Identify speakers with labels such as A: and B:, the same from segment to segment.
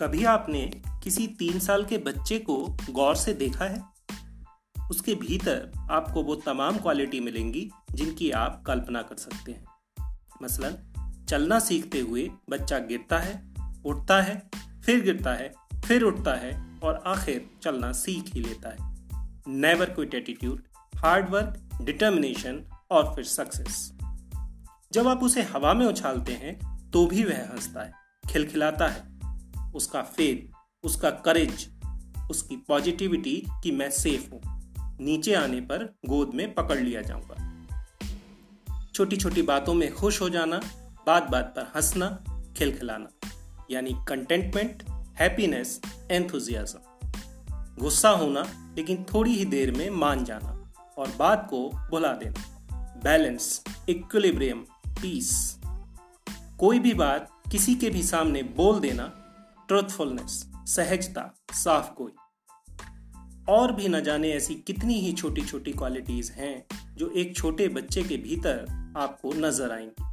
A: कभी आपने किसी तीन साल के बच्चे को गौर से देखा है? उसके भीतर आपको वो तमाम क्वालिटी मिलेंगी जिनकी आप कल्पना कर सकते हैं। मसलन, चलना सीखते हुए बच्चा गिरता है, उठता है, फिर गिरता है, फिर उठता है और आखिर चलना सीख ही लेता है। Never quit attitude hard work determination और फिर सक्सेस जब आप उसे हवा में उछालते हैं तो भी वह हंसता है, खिलखिलाता है उसका फेथ उसका करेज उसकी पॉजिटिविटी कि मैं सेफ़ हूँ। नीचे आने पर गोद में पकड़ लिया जाऊँगा। छोटी छोटी बातों में खुश हो जाना बात बात पर हंसना, खिलखिलाना, यानी कंटेंटमेंट हैप्पीनेस एंथुजियाज्म गुस्सा होना, लेकिन थोड़ी ही देर में मान जाना और बात को भुला देना। बैलेंस इक्विलिब्रियम पीस कोई भी बात किसी के भी सामने बोल देना ट्रुथफुलनेस सहजता, साफ़ कोई। और भी न जाने ऐसी कितनी ही छोटी छोटी क्वालिटीज हैं जो एक छोटे बच्चे के भीतर आपको नज़र आएँगी।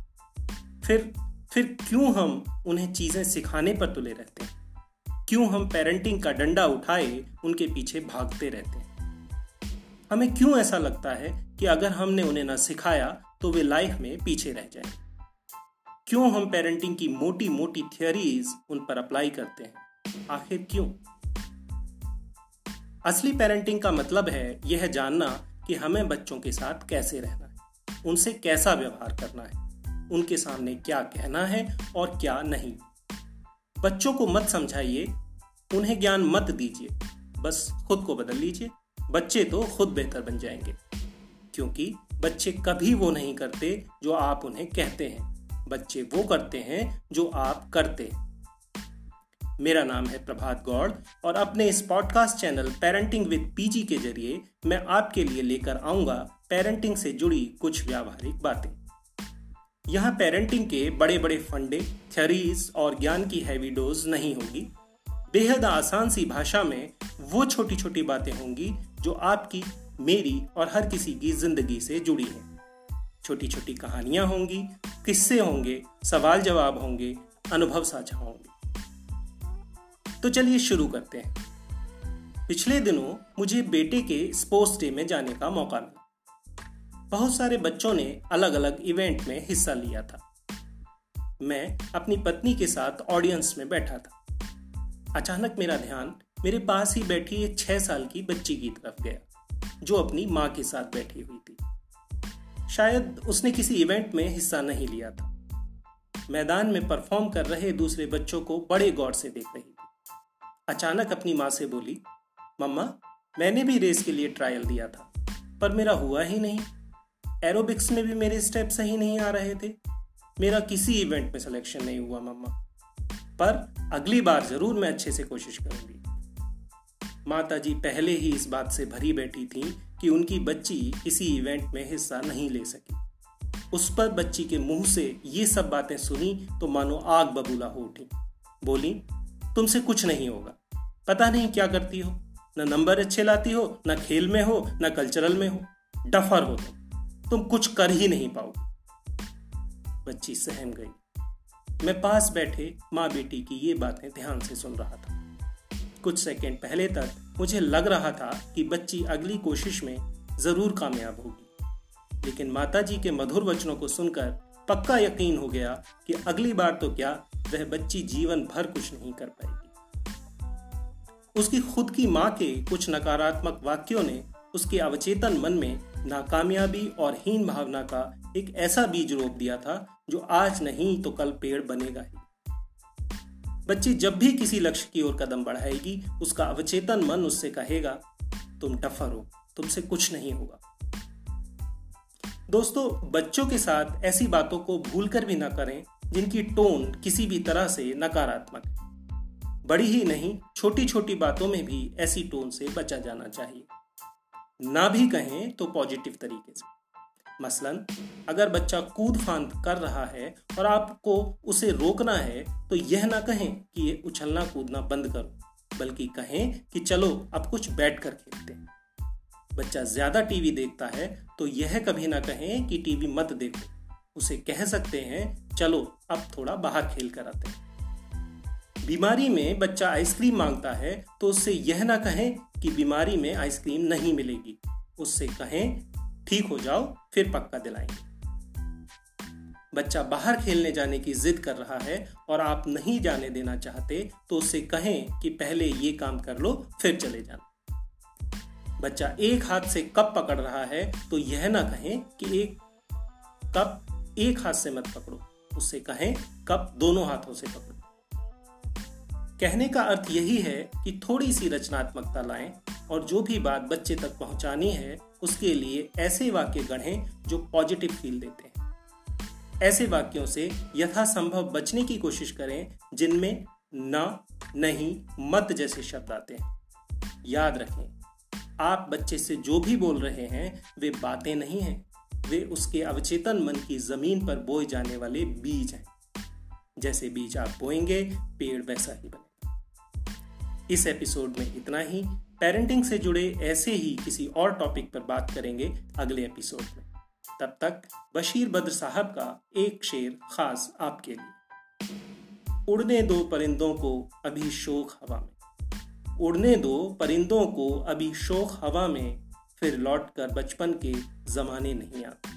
A: फिर फिर क्यों हम उन्हें चीज़ें सिखाने पर तुले रहते हैं? क्यों हम पेरेंटिंग का डंडा उठाए उनके पीछे भागते रहते हैं? हमें क्यों ऐसा लगता है कि अगर हमने उन्हें न सिखाया तो वे लाइफ में पीछे रह जाएँगे? क्यों हम पेरेंटिंग की मोटी मोटी थियोरीज उन पर अप्लाई करते हैं? आखिर क्यों? असली पेरेंटिंग का मतलब है यह जानना कि हमें बच्चों के साथ कैसे रहना है, उनसे कैसा व्यवहार करना है, उनके सामने क्या कहना है और क्या नहीं। बच्चों को मत समझाइए, उन्हें ज्ञान मत दीजिए, बस खुद को बदल लीजिए, बच्चे तो खुद बेहतर बन जाएँगे, क्योंकि बच्चे कभी वो नहीं करते जो आप उन्हें कहते हैं। बच्चे वो करते हैं जो आप करते मेरा नाम है प्रभात गौड़ और अपने इस podcast channel parenting with PG के ज़रिए मैं आपके लिए लेकर आऊँगा पेरेंटिंग से जुड़ी कुछ व्यावहारिक बातें। यहाँ पेरेंटिंग के बड़े बड़े फंडे थ्योरीज और ज्ञान की हैवी डोज नहीं होगी। बेहद आसान सी भाषा में वो छोटी छोटी बातें होंगी जो आपकी, मेरी और हर किसी की ज़िंदगी से जुड़ी हैं। छोटी छोटी कहानियाँ होंगी किस्से होंगे? सवाल जवाब होंगे, अनुभव साझा होंगे। तो चलिए शुरू करते हैं। पिछले दिनों मुझे बेटे के स्पोर्ट्स डे में जाने का मौका मिला। बहुत सारे बच्चों ने अलग अलग इवेंट में हिस्सा लिया था। मैं अपनी पत्नी के साथ ऑडियंस में बैठा था। अचानक मेरा ध्यान मेरे पास ही बैठी एक छह साल की बच्ची की तरफ़ गया, जो अपनी माँ के साथ बैठी हुई थी। शायद उसने किसी इवेंट में हिस्सा नहीं लिया था। मैदान में परफॉर्म कर रहे दूसरे बच्चों को बड़े गौर से देख रही थी। अचानक अपनी माँ से बोली, मम्मा, मैंने भी रेस के लिए ट्रायल दिया था, पर मेरा हुआ ही नहीं। एरोबिक्स में भी मेरे स्टेप सही नहीं आ रहे थे। मेरा किसी इवेंट में सिलेक्शन नहीं हुआ, मम्मा। पर अगली बार ज़रूर मैं अच्छे से कोशिश करूँगी। माता जी पहले ही इस बात से भरी बैठी थी कि उनकी बच्ची किसी इवेंट में हिस्सा नहीं ले सकी। उस पर बच्ची के मुँह से ये सब बातें सुनी तो मानो आग बबूला हो उठी। बोली, तुमसे कुछ नहीं होगा। पता नहीं क्या करती हो। न नंबर अच्छे लाती हो, न खेल में हो, न कल्चरल में हो। डफर हो तुम। तुम कुछ कर ही नहीं पाओगे। बच्ची सहम गई। मैं पास बैठे माँ बेटी की ये बातें ध्यान से सुन रहा था। कुछ सेकंड पहले तक मुझे लग रहा था कि बच्ची अगली कोशिश में ज़रूर कामयाब होगी। लेकिन माताजी के मधुर वचनों को सुनकर पक्का यकीन हो गया कि अगली बार तो क्या वह बच्ची जीवन भर कुछ नहीं कर पाएगी। उसकी खुद की माँ के कुछ नकारात्मक वाक्यों ने उसके अवचेतन मन में नाकामयाबी और हीन भावना का एक ऐसा बीज रोप दिया था जो आज नहीं तो कल पेड़ बनेगा ही। बच्ची जब भी किसी लक्ष्य की ओर कदम बढ़ाएगी, उसका अवचेतन मन उससे कहेगा, तुम टफर हो, तुमसे कुछ नहीं होगा। दोस्तों, बच्चों के साथ ऐसी बातों को भूलकर भी ना करें, जिनकी टोन किसी भी तरह से नकारात्मक है। बड़ी ही नहीं छोटी छोटी बातों में भी ऐसी टोन से बचा जाना चाहिए। ना भी कहें तो पॉजिटिव तरीके से। मसलन, अगर बच्चा कूद फांद कर रहा है और आपको उसे रोकना है तो यह ना कहें कि ये उछलना कूदना बंद करो, बल्कि कहें कि चलो अब कुछ बैठ कर खेलते हैं। बच्चा ज़्यादा टीवी देखता है तो यह कभी ना कहें कि टीवी मत देखो। उसे कह सकते हैं, चलो, अब थोड़ा बाहर खेल कर आते हैं। बीमारी में बच्चा आइसक्रीम माँगता है तो उससे यह ना कहें कि बीमारी में आइसक्रीम नहीं मिलेगी। उससे कहें ठीक हो जाओ, फिर पक्का दिलाएँगे। बच्चा बाहर खेलने जाने की जिद कर रहा है और आप नहीं जाने देना चाहते तो उससे कहें कि पहले ये काम कर लो, फिर चले जाना। बच्चा एक हाथ से कप पकड़ रहा है तो यह ना कहें कि एक कप एक हाथ से मत पकड़ो उससे कहें कप दोनों हाथों से पकड़ो। कहने का अर्थ यही है कि थोड़ी सी रचनात्मकता लाएँ और जो भी बात बच्चे तक पहुंचानी है, उसके लिए ऐसे वाक्य गढ़ें जो पॉजिटिव फील देते हैं। ऐसे वाक्यों से यथासंभव बचने की कोशिश करें, जिनमें न, नहीं, मत जैसे शब्द आते हैं। याद रखें, आप बच्चे से जो भी बोल रहे हैं, वे बातें नहीं हैं। वे उसके अवचेतन मन की ज़मीन पर बोए जाने वाले बीज हैं। जैसे बीज आप बोएँगे, पेड़ वैसा ही बनेगा। इस एपिसोड में इतना ही। पेरेंटिंग से जुड़े ऐसे ही किसी और टॉपिक पर बात करेंगे अगले एपिसोड में। तब तक बशीर बद्र साहब का एक शेर खास आपके लिए। उड़ने दो परिंदों को अभी शोक हवा में। उड़ने दो परिंदों को अभी शोक हवा में, फिर लौट कर बचपन के जमाने नहीं आते।